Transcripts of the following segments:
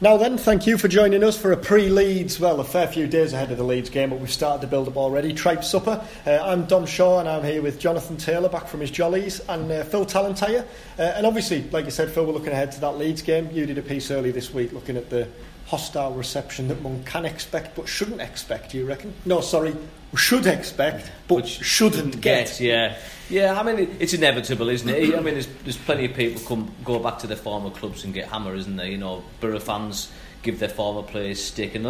Now then, thank you for joining us for a pre-Leeds, well, a fair few days ahead of the Leeds game, but we've started to build up already. Tripe Supper. Uh, I'm Dom Shaw, and I'm here with Jonathan Taylor, back from his jollies, and uh, Phil Tallentire. Uh, and obviously, like you said, Phil, we're looking ahead to that Leeds game. You did a piece early this week looking at the hostile reception that one can expect but shouldn't expect, do you reckon? No, sorry, should expect but Which shouldn't get. get. Yeah, yeah. I mean, it's inevitable, isn't it? I mean, there's, there's plenty of people come go back to their former clubs and get hammered, isn't there? You know, Borough fans give their former players stick, and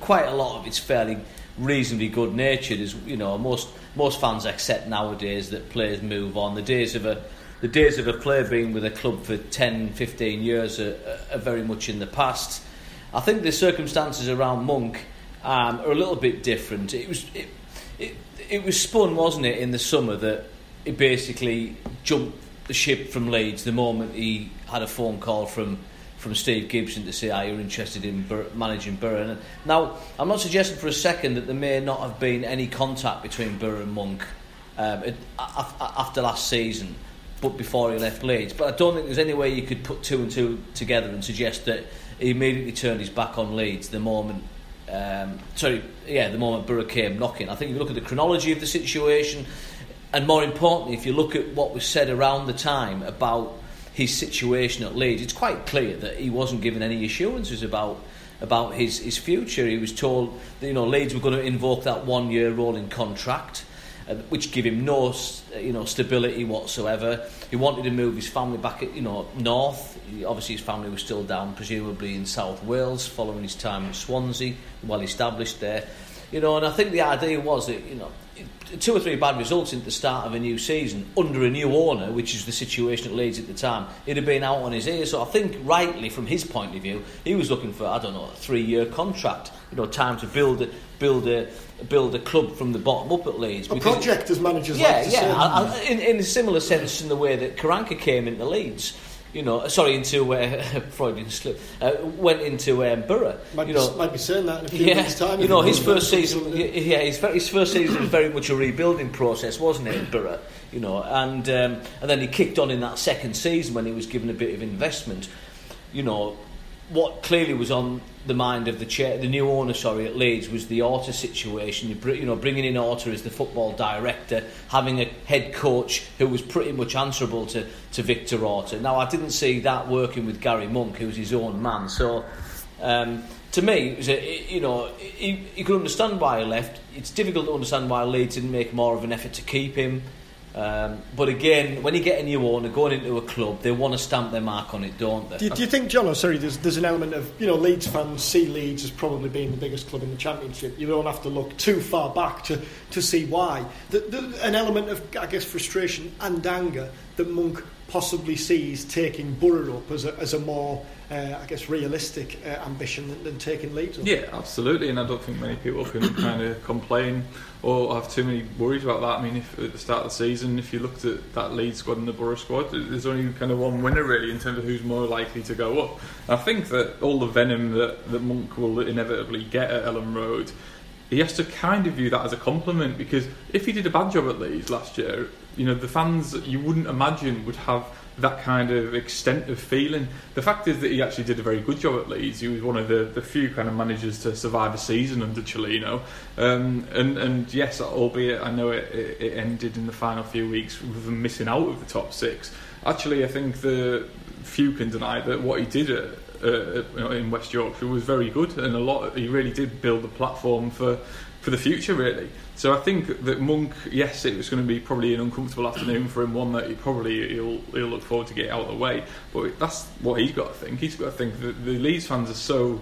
quite a lot of it's fairly reasonably good natured. Is you know, most most fans accept nowadays that players move on. The days of a the days of a player being with a club for 10, 15 years are, are very much in the past. I think the circumstances around Monk um, are a little bit different. It was it, it, it was spun, wasn't it, in the summer that he basically jumped the ship from Leeds the moment he had a phone call from from Steve Gibson to say, "Are you interested in Bur- managing Borough?" Now, I'm not suggesting for a second that there may not have been any contact between Borough and Monk um, after last season, but before he left Leeds. But I don't think there's any way you could put two and two together and suggest that he immediately turned his back on Leeds the moment. Um, sorry, yeah, the moment Borough came knocking. I think if you look at the chronology of the situation, and more importantly, if you look at what was said around the time about his situation at Leeds, it's quite clear that he wasn't given any assurances about about his, his future. He was told that you know Leeds were going to invoke that one year rolling contract uh, which give him no you know stability whatsoever. He wanted to move his family back you know north. He, obviously, his family was still down, presumably in South Wales, following his time at Swansea, well established there. You know, and I think the idea was that you know two or three bad results at the start of a new season under a new owner, which is the situation at Leeds at the time, he'd have been out on his ear. So I think, rightly from his point of view, he was looking for I don't know a three-year contract. You know, time to build a build a build a club from the bottom up at Leeds. A project, as managers yeah, like yeah, I, I, in, in a similar sense in the way that Karanka came into Leeds you know, sorry, into uh, Freudian slip, uh, went into um, Borough. Might, you be, know, might be saying that in a few yeah, minutes' time. You know, his first season, yeah, his, his first season was very much a rebuilding process, wasn't it, in Borough? You know, and um, and then he kicked on in that second season when he was given a bit of investment. You know, what clearly was on the mind of the chair, the new owner, sorry, at Leeds was the Orta situation. You, you know, bringing in Orta as the football director, having a head coach who was pretty much answerable to, to Victor Orta. Now, I didn't see that working with Gary Monk, who was his own man. So, um, to me, it was a, you know, you could understand why he left. It's difficult to understand why Leeds didn't make more of an effort to keep him. Um, but again, when you get a new owner going into a club, they want to stamp their mark on it, don't they? Do, do you think, John? Oh, sorry, there's, there's an element of you know Leeds fans see Leeds as probably being the biggest club in the Championship. You don't have to look too far back to, to see why. The, the, an element of I guess frustration and anger that Monk possibly sees taking Borough up as a, as a more uh, I guess, realistic uh, ambition than, than, taking Leeds. up. Yeah, absolutely, and I don't think many people can kind of complain or have too many worries about that. I mean, if at the start of the season, if you looked at that Leeds squad and the Borough squad, there's only kind of one winner really in terms of who's more likely to go up. I think that all the venom that, that Monk will inevitably get at Elland Road he has to kind of view that as a compliment because if he did a bad job at Leeds last year, you know, the fans you wouldn't imagine would have that kind of extent of feeling. The fact is that he actually did a very good job at Leeds. He was one of the, the few kind of managers to survive a season under Cellino. Um, and, and yes, albeit I know it, it ended in the final few weeks with them missing out of the top six. Actually, I think the few can deny that what he did at, uh, in West Yorkshire was very good, and a lot. He really did build the platform for for the future, really. So I think that Monk, yes, it was going to be probably an uncomfortable afternoon for him, one that he probably he'll he'll look forward to get out of the way. But that's what he's got to think. He's got to think that the Leeds fans are so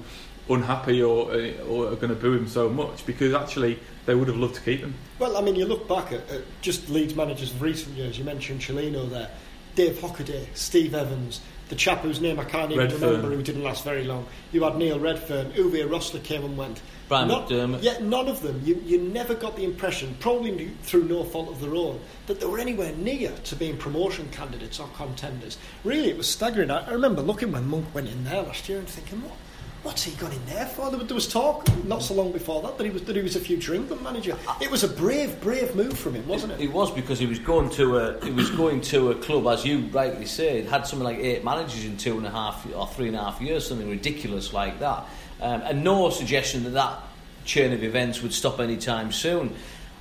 unhappy or uh, or are going to boo him so much because actually they would have loved to keep him. Well, I mean, you look back at, at just Leeds managers of recent years. You mentioned Cellino there, Dave Hockaday, Steve Evans the chap whose name I can't even Redfern. remember, who didn't last very long. You had Neil Redfern, Uwe Rosler came and went. Brian Not- McDermott. Yeah, none of them. You, you never got the impression, probably through no fault of their own, that they were anywhere near to being promotion candidates or contenders. Really, it was staggering. I, I remember looking when Monk went in there last year and thinking, what? What's he gone in there for? There, was- talk not so long before that that he was that he was a future England manager. It was a brave, brave move from him, wasn't it? It was because he was going to a he was going to a club, as you rightly said, had something like eight managers in two and a half or three and a half years, something ridiculous like that, um, and no suggestion that that chain of events would stop anytime soon.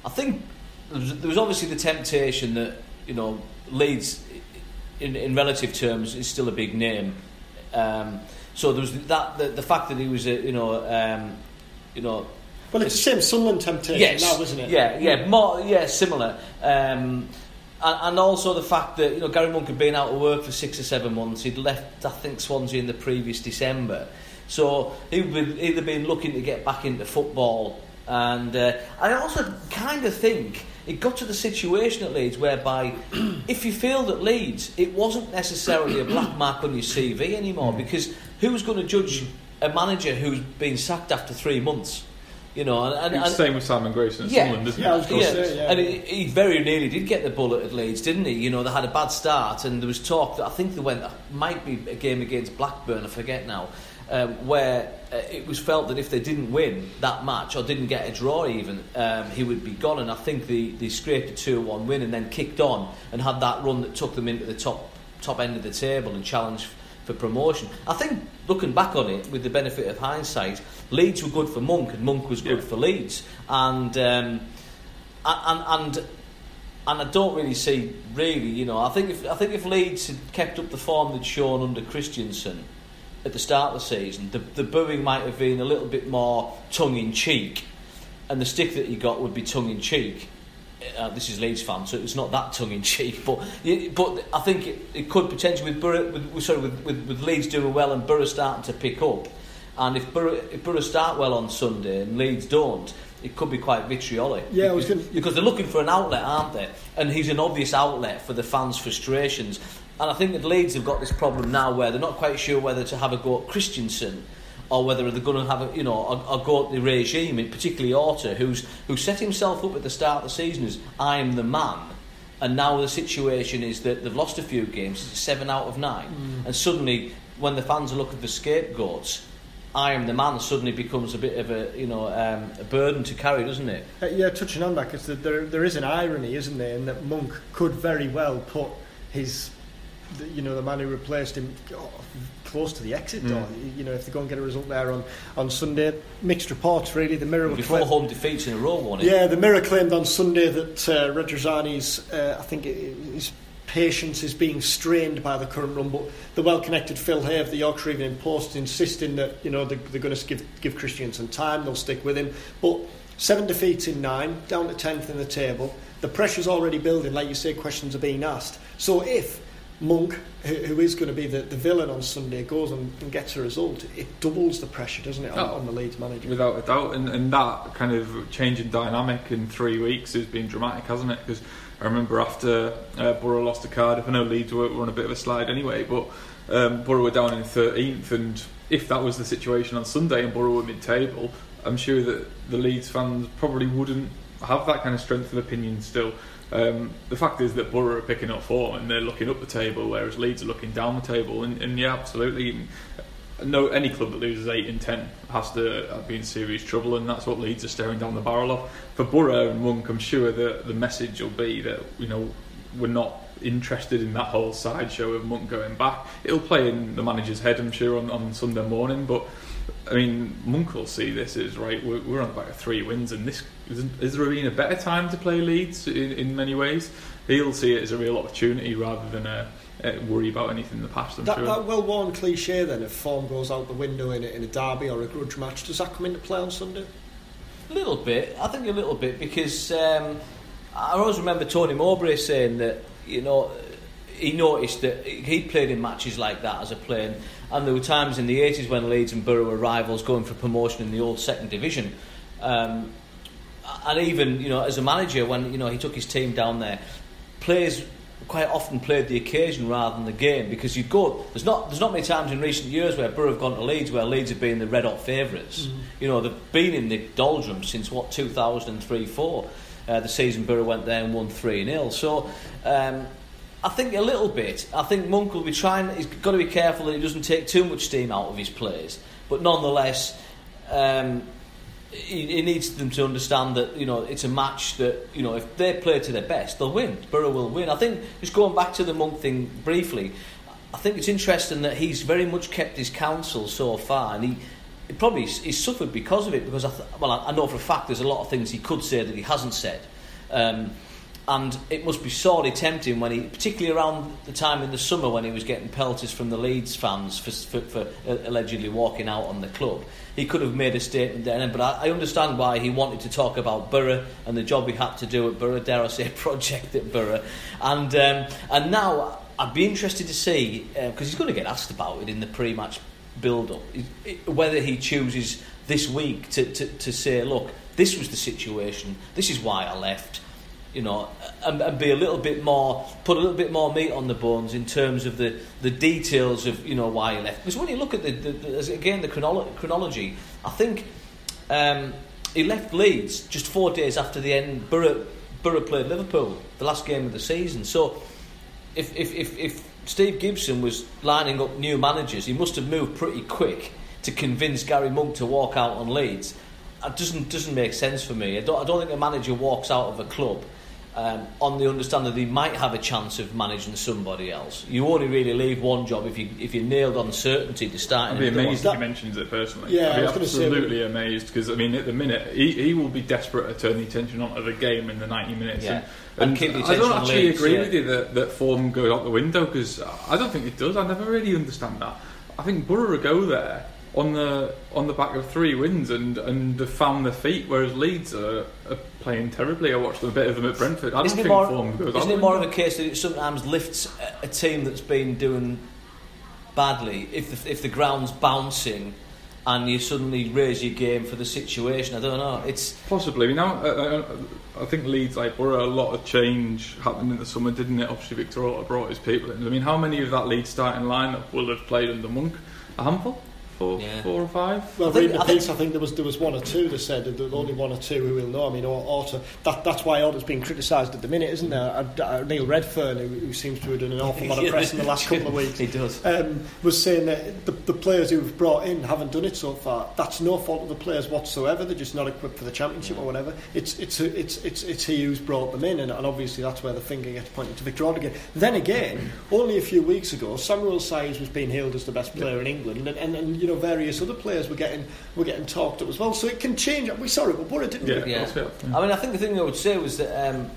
I think there was, there was obviously the temptation that you know Leeds, in, in relative terms, is still a big name. Um, so there was that the, the fact that he was a you know um, you know Well, it's the same Sunderland temptation yes, now, isn't it? Yeah, yeah, more, yeah, similar. Um, and, and also the fact that you know Gary Monk had been out of work for six or seven months. He'd left, I think, Swansea in the previous December, so he'd been, either been looking to get back into football. And uh, I also kind of think it got to the situation at Leeds whereby if you failed at Leeds, it wasn't necessarily a black mark on your CV anymore because who's going to judge a manager who's been sacked after three months? You know, and, and, and same with Simon Grayson at Yeah. Sunderland, isn't Yeah, it? was gonna say, yeah. and he, he very nearly did get the bullet at Leeds, didn't he? You know, they had a bad start, and there was talk that I think they went might be a game against Blackburn, I forget now, um, where uh, it was felt that if they didn't win that match or didn't get a draw even, um, he would be gone. And I think they, they scraped a two-one win and then kicked on and had that run that took them into the top top end of the table and challenged for promotion. I think looking back on it with the benefit of hindsight, Leeds were good for Monk and Monk was good Yeah. for Leeds, and um, and and and I don't really see really, you know, I think if I think if Leeds had kept up the form they'd shown under Christiansen at the start of the season, the the booing might have been a little bit more tongue in cheek, and the stick that he got would be tongue in cheek. Uh, this is Leeds fan, so it's not that tongue in cheek, but but I think it, it could potentially with Borough, with, sorry, with, with, with Leeds doing well and Borough starting to pick up, and if Borough, if Borough start well on Sunday and Leeds don't, it could be quite vitriolic. Yeah, because, gonna- because they're looking for an outlet, aren't they? And he's an obvious outlet for the fans' frustrations. And I think that Leeds have got this problem now where they're not quite sure whether to have a go at Christiansen or whether they're going to have a, you know a, a go at the regime, particularly Orta, who's who set himself up at the start of the season as I am the man. And now the situation is that they've lost a few games, seven out of nine, Mm. and suddenly when the fans are looking for scapegoats, I am the man suddenly becomes a bit of a you know um, a burden to carry, doesn't it? Uh, yeah, touching on that, because there, there is an irony, isn't there, in that Monk could very well put his, the, you know, the man who replaced him close to the exit door. You know, if they go and get a result there on, on Sunday. Mixed reports, really. The Mirror Before claim- home defeats in a row, won it? Yeah, the Mirror claimed on Sunday that uh, uh, I think, his patience is being strained by the current run. But the well-connected Phil Hay of the Yorkshire Evening Post insisting that you know they're, they're going to give give Christian some time. They'll stick with him. But seven defeats in nine, down to tenth in the table. The pressure's already building. Like you say, questions are being asked. So if Monk, who, who is going to be the, the villain on Sunday, goes and, and gets a result, it doubles the pressure, doesn't it, on, Oh. on the Leeds manager? Without a doubt, and, and that kind of change in dynamic in three weeks has been dramatic, hasn't it? Because I remember after uh, Borough lost to Cardiff, I know Leeds were, were on a bit of a slide anyway, but um, Borough were down in 13th, and if that was the situation on Sunday and Borough were mid-table, I'm sure that the Leeds fans probably wouldn't have that kind of strength of opinion still. Um, the fact is that Borough are picking up form and they're looking up the table, whereas Leeds are looking down the table. And, and yeah, absolutely, no any club that loses eight in ten has to be in serious trouble, and that's what Leeds are staring down the barrel of. For Borough and Monk, I'm sure that the message will be that you know we're not interested in that whole sideshow of Monk going back. It'll play in the manager's head, I'm sure, on, on Sunday morning, but. I mean, Monk will see this as right. We're, we're on the back of three wins, and this isn't, is there been a better time to play Leeds in, in many ways? He'll see it as a real opportunity rather than a, a worry about anything in the past. I'm That, sure. that well-worn cliche then, if form goes out the window in a, in a derby or a grudge match, does that come into play on Sunday? A little bit. I think a little bit because um, I always remember Tony Mowbray saying that you know he noticed that he played in matches like that as a player, and there were times in the 80s when Leeds and Borough were rivals going for promotion in the old second division. Um, and even you know as a manager when you know he took his team down there, players quite often played the occasion rather than the game because you go there's not there's not many times in recent years where Borough have gone to Leeds where Leeds have been the red hot favourites. Mm. You know they've been in the doldrums since what 2003 4. Uh, the season Borough went there and won 3 0. So um, I think a little bit. I think Monk will be trying. He's got to be careful that he doesn't take too much steam out of his players. But nonetheless, um, he, he, needs them to understand that you know it's a match that you know if they play to their best, they'll win. Borough will win. I think just going back to the Monk thing briefly. I think it's interesting that he's very much kept his counsel so far, and he, probably he's suffered because of it. Because I th- well, I, I know for a fact there's a lot of things he could say that he hasn't said. Um, and it must be sorely tempting when he, particularly around the time in the summer when he was getting pelters from the Leeds fans for, for, for allegedly walking out on the club. He could have made a statement then, but I, I, understand why he wanted to talk about Borough and the job he had to do at Borough, dare I say, project at Borough, and um, and now I'd be interested to see because uh, he's going to get asked about it in the pre-match build-up, whether he chooses this week to, to, to say, look, this was the situation, this is why I left you know, and, and, be a little bit more, put a little bit more meat on the bones in terms of the, the details of, you know, why he left. Because when you look at the, the, the again, the chronolo- chronology, I think um, he left Leeds just four days after the end. Borough, Borough played Liverpool, the last game of the season. So if, if, if, if Steve Gibson was lining up new managers, he must have moved pretty quick to convince Gary Monk to walk out on Leeds. It doesn't doesn't make sense for me. I don't, I don't think a manager walks out of a club um, on the understanding that he might have a chance of managing somebody else. You only really leave one job if you if you're nailed on certainty to start. I'd be amazed if he mentions it personally. Yeah, I'd be absolutely amazed because I mean at the minute he, he will be desperate to turn the attention onto the game in the 90 minutes. Yeah. And, and, and I don't actually agree yeah. with you that, that form goes out the window because I don't think it does. I never really understand that. I think Borough go there on the on the back of three wins and and have found their feet, whereas Leeds are, are playing terribly. I watched a bit of them at Brentford. I don't isn't think more, Isn't it more of a case that it sometimes lifts a, a team that's been doing badly if the, if the ground's bouncing and you suddenly raise your game for the situation? I don't know. It's possibly. You mean, now, I, I, I think Leeds like were a lot of change happened in the summer, didn't it? Obviously, Victor Orta brought his people in. I mean, how many of that Leeds starting lineup will have played under Monk? A handful four, yeah. four or five. Well, reading the piece, I think there was there was one or two that said that there only one or two who will know. I mean, Orta. That, that's why Orta's being criticised at the minute, isn't there? Uh, uh, Neil Redfern, who, who, seems to have done an awful lot of press in the last couple of weeks, he does. Um, was saying that the, the players who've brought in haven't done it so far. That's no fault of the players whatsoever. They're just not equipped for the championship yeah. or whatever. It's it's it's it's it's he who's brought them in, and, and obviously that's where the finger gets pointed to Victor Orta again. Then again, only a few weeks ago, Samuel Saiz was being hailed as the best player yeah. in England, and, and, and you know various other players players were getting were getting talked up as well. So it can change. We saw it with Borough, didn't yeah, we? Yeah. yeah. I mean, I think the thing I would say was that um,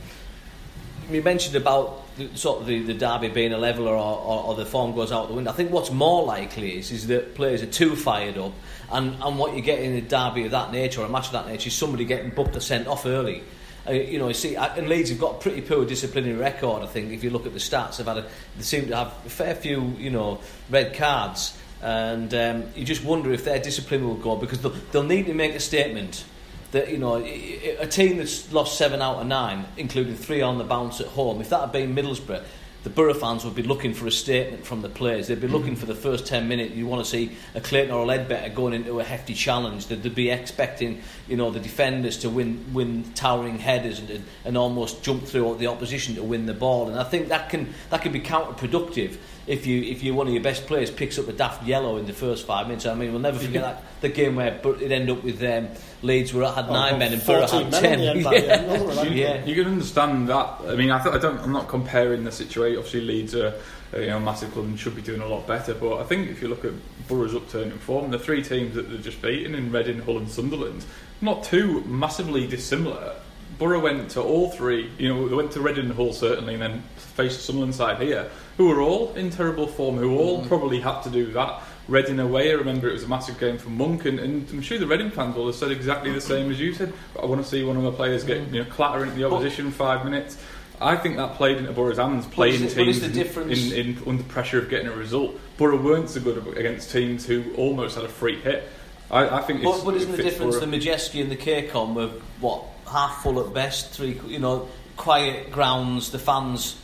you mentioned about the, sort of the, the derby being a leveler or, or, or, the form goes out the window. I think what's more likely is is that players are too fired up, and, and what you get in a derby of that nature or a match of that nature is somebody getting booked or sent off early. Uh, you know, you see, and Leeds have got a pretty poor disciplinary record. I think if you look at the stats, they've had a, they seem to have a fair few, you know, red cards and um, you just wonder if their discipline will go because they'll, they'll need to make a statement that you know a team that's lost seven out of nine, including three on the bounce at home. If that had been Middlesbrough, the Borough fans would be looking for a statement from the players. They'd be mm. looking for the first 10 minutes. You want to see a Clayton or a Leadbitter going into a hefty challenge. They'd, they'd be expecting, you know, the defenders to win, win towering headers and, and almost jump through the opposition to win the ball. And I think that can that can be counterproductive if you if you one of your best players picks up a daft yellow in the first five minutes. I mean, we'll never forget that the game where but it ended up with um, Leeds were had oh, nine men and Borough had ten. yeah. yeah. you can understand that. I mean, I, th- I don't. I'm not comparing the situation. Obviously, Leeds are you know massive club and should be doing a lot better. But I think if you look at Borough's upturn in form, the three teams that they're just beaten in Reading, Hull, and Sunderland, not too massively dissimilar. Borough went to all three. You know, they went to Reading Hull certainly, and then faced Sunderland side here who were all in terrible form, who all mm. probably had to do that. Reading away, I remember it was a massive game for Monk, and, and I'm sure the Reading fans will have said exactly the same as you said. But I want to see one of the players get mm. you know clattering at the opposition but, five minutes. I think that played into Borough's hands, playing it, teams in, in, in, under pressure of getting a result. Borough weren't so good against teams who almost had a free hit. I, I think. But, but isn't the difference the Madejski and the KCOM were what half full at best? Three, you know, quiet grounds. The fans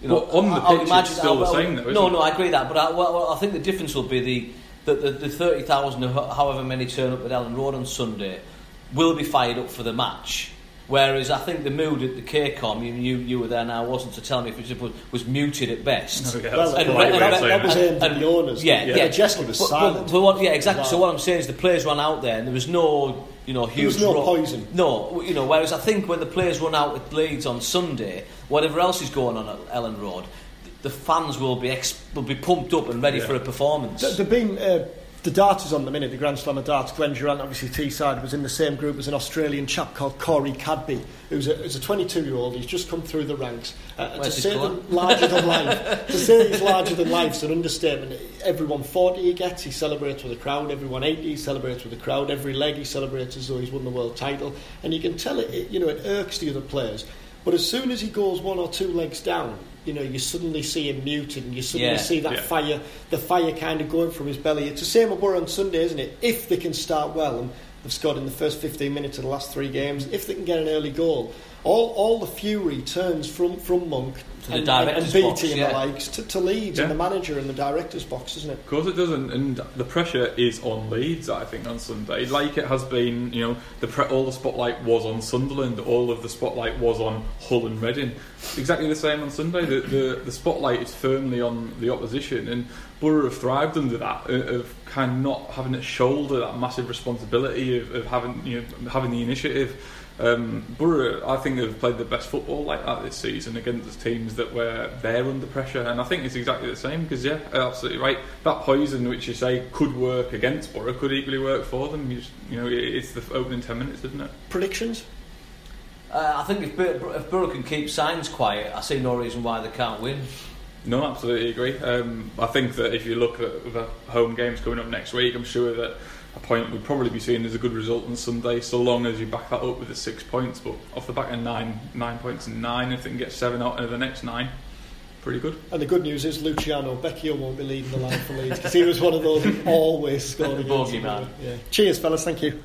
You know, Well, on the I- pitch, it's still the I- I- same though, No, it? no, I agree that, but I, well, I think the difference will be the that the, the thirty thousand, however many turn up at Elland Road on Sunday, will be fired up for the match. Whereas I think the mood at the KCOM, you, you, you were there now, wasn't to tell me if it was, was muted at best. No, yeah, Well, that's and- the right that, way that, that was it. aimed at the owners. Yeah, yeah. Jesky was But- but- silent. but what- yeah, exactly. Wow. So what I'm saying is the players run out there, and there was no, you know, huge. There was no ro- poison. No, you know. Whereas I think when the players run out at Leeds on Sunday, whatever else is going on at Elland Road, the fans will be ex- will be pumped up and ready Yeah. for a performance. Th- There've been uh, the darters on the minute, the Grand Slam of darts. Glen Durrant, obviously Teesside, was in the same group as an Australian chap called Corey Cadby, who's a, who's a 22-year-old. He's just come through the ranks. Uh, to say them larger than life, to say he's larger than life's an understatement. Everyone 40 he gets, he celebrates with a crowd. Everyone 80 he celebrates with a crowd. Every leg he celebrates as though he's won the world title. And you can tell it, it you know, it irks the other players. But as soon as he goes one or two legs down, you know, you suddenly see him muted, and you suddenly Yeah. see that Yeah. fire, the fire kind of going from his belly. It's the same with Borough on Sunday, isn't it? If they can start well, and they've scored in the first 15 minutes of the last three games, if they can get an early goal, all, all the fury turns from, from Monk To the and, director's and, and BT box, and yeah. the likes to, to Leeds and the manager and the director's box, isn't it? Of course it doesn't, and the pressure is on Leeds. I think on Sunday, like it has been. You know, the pre- all the spotlight was on Sunderland. All of the spotlight was on Hull and Reading. Exactly the same on Sunday. The the, the spotlight is firmly on the opposition, and Borough have thrived under that uh, of kind of not having to shoulder that massive responsibility of, of having you know having the initiative. Um, Borough, I think, have played the best football like that this season against teams that were there under pressure, and I think it's exactly the same because, yeah, absolutely right. That poison, which you say could work against Borough, could equally work for them. You, just, you know, it's the opening ten minutes, isn't it? Predictions? Uh, I think if, Bur- if Borough can keep Saiz quiet, I see no reason why they can't win. No, absolutely agree. Um, I think that if you look at the home games coming up next week, I'm sure that a point would probably be seen as a good result on Sunday, so long as you back that up with the six points. But off the back of nine, nine points and nine, if they can get seven out of the next nine, pretty good. And the good news is Luciano Becchio won't be leading the line for Leeds because he was one of those who always scored The bogeyman. Yeah. Cheers, fellas. Thank you.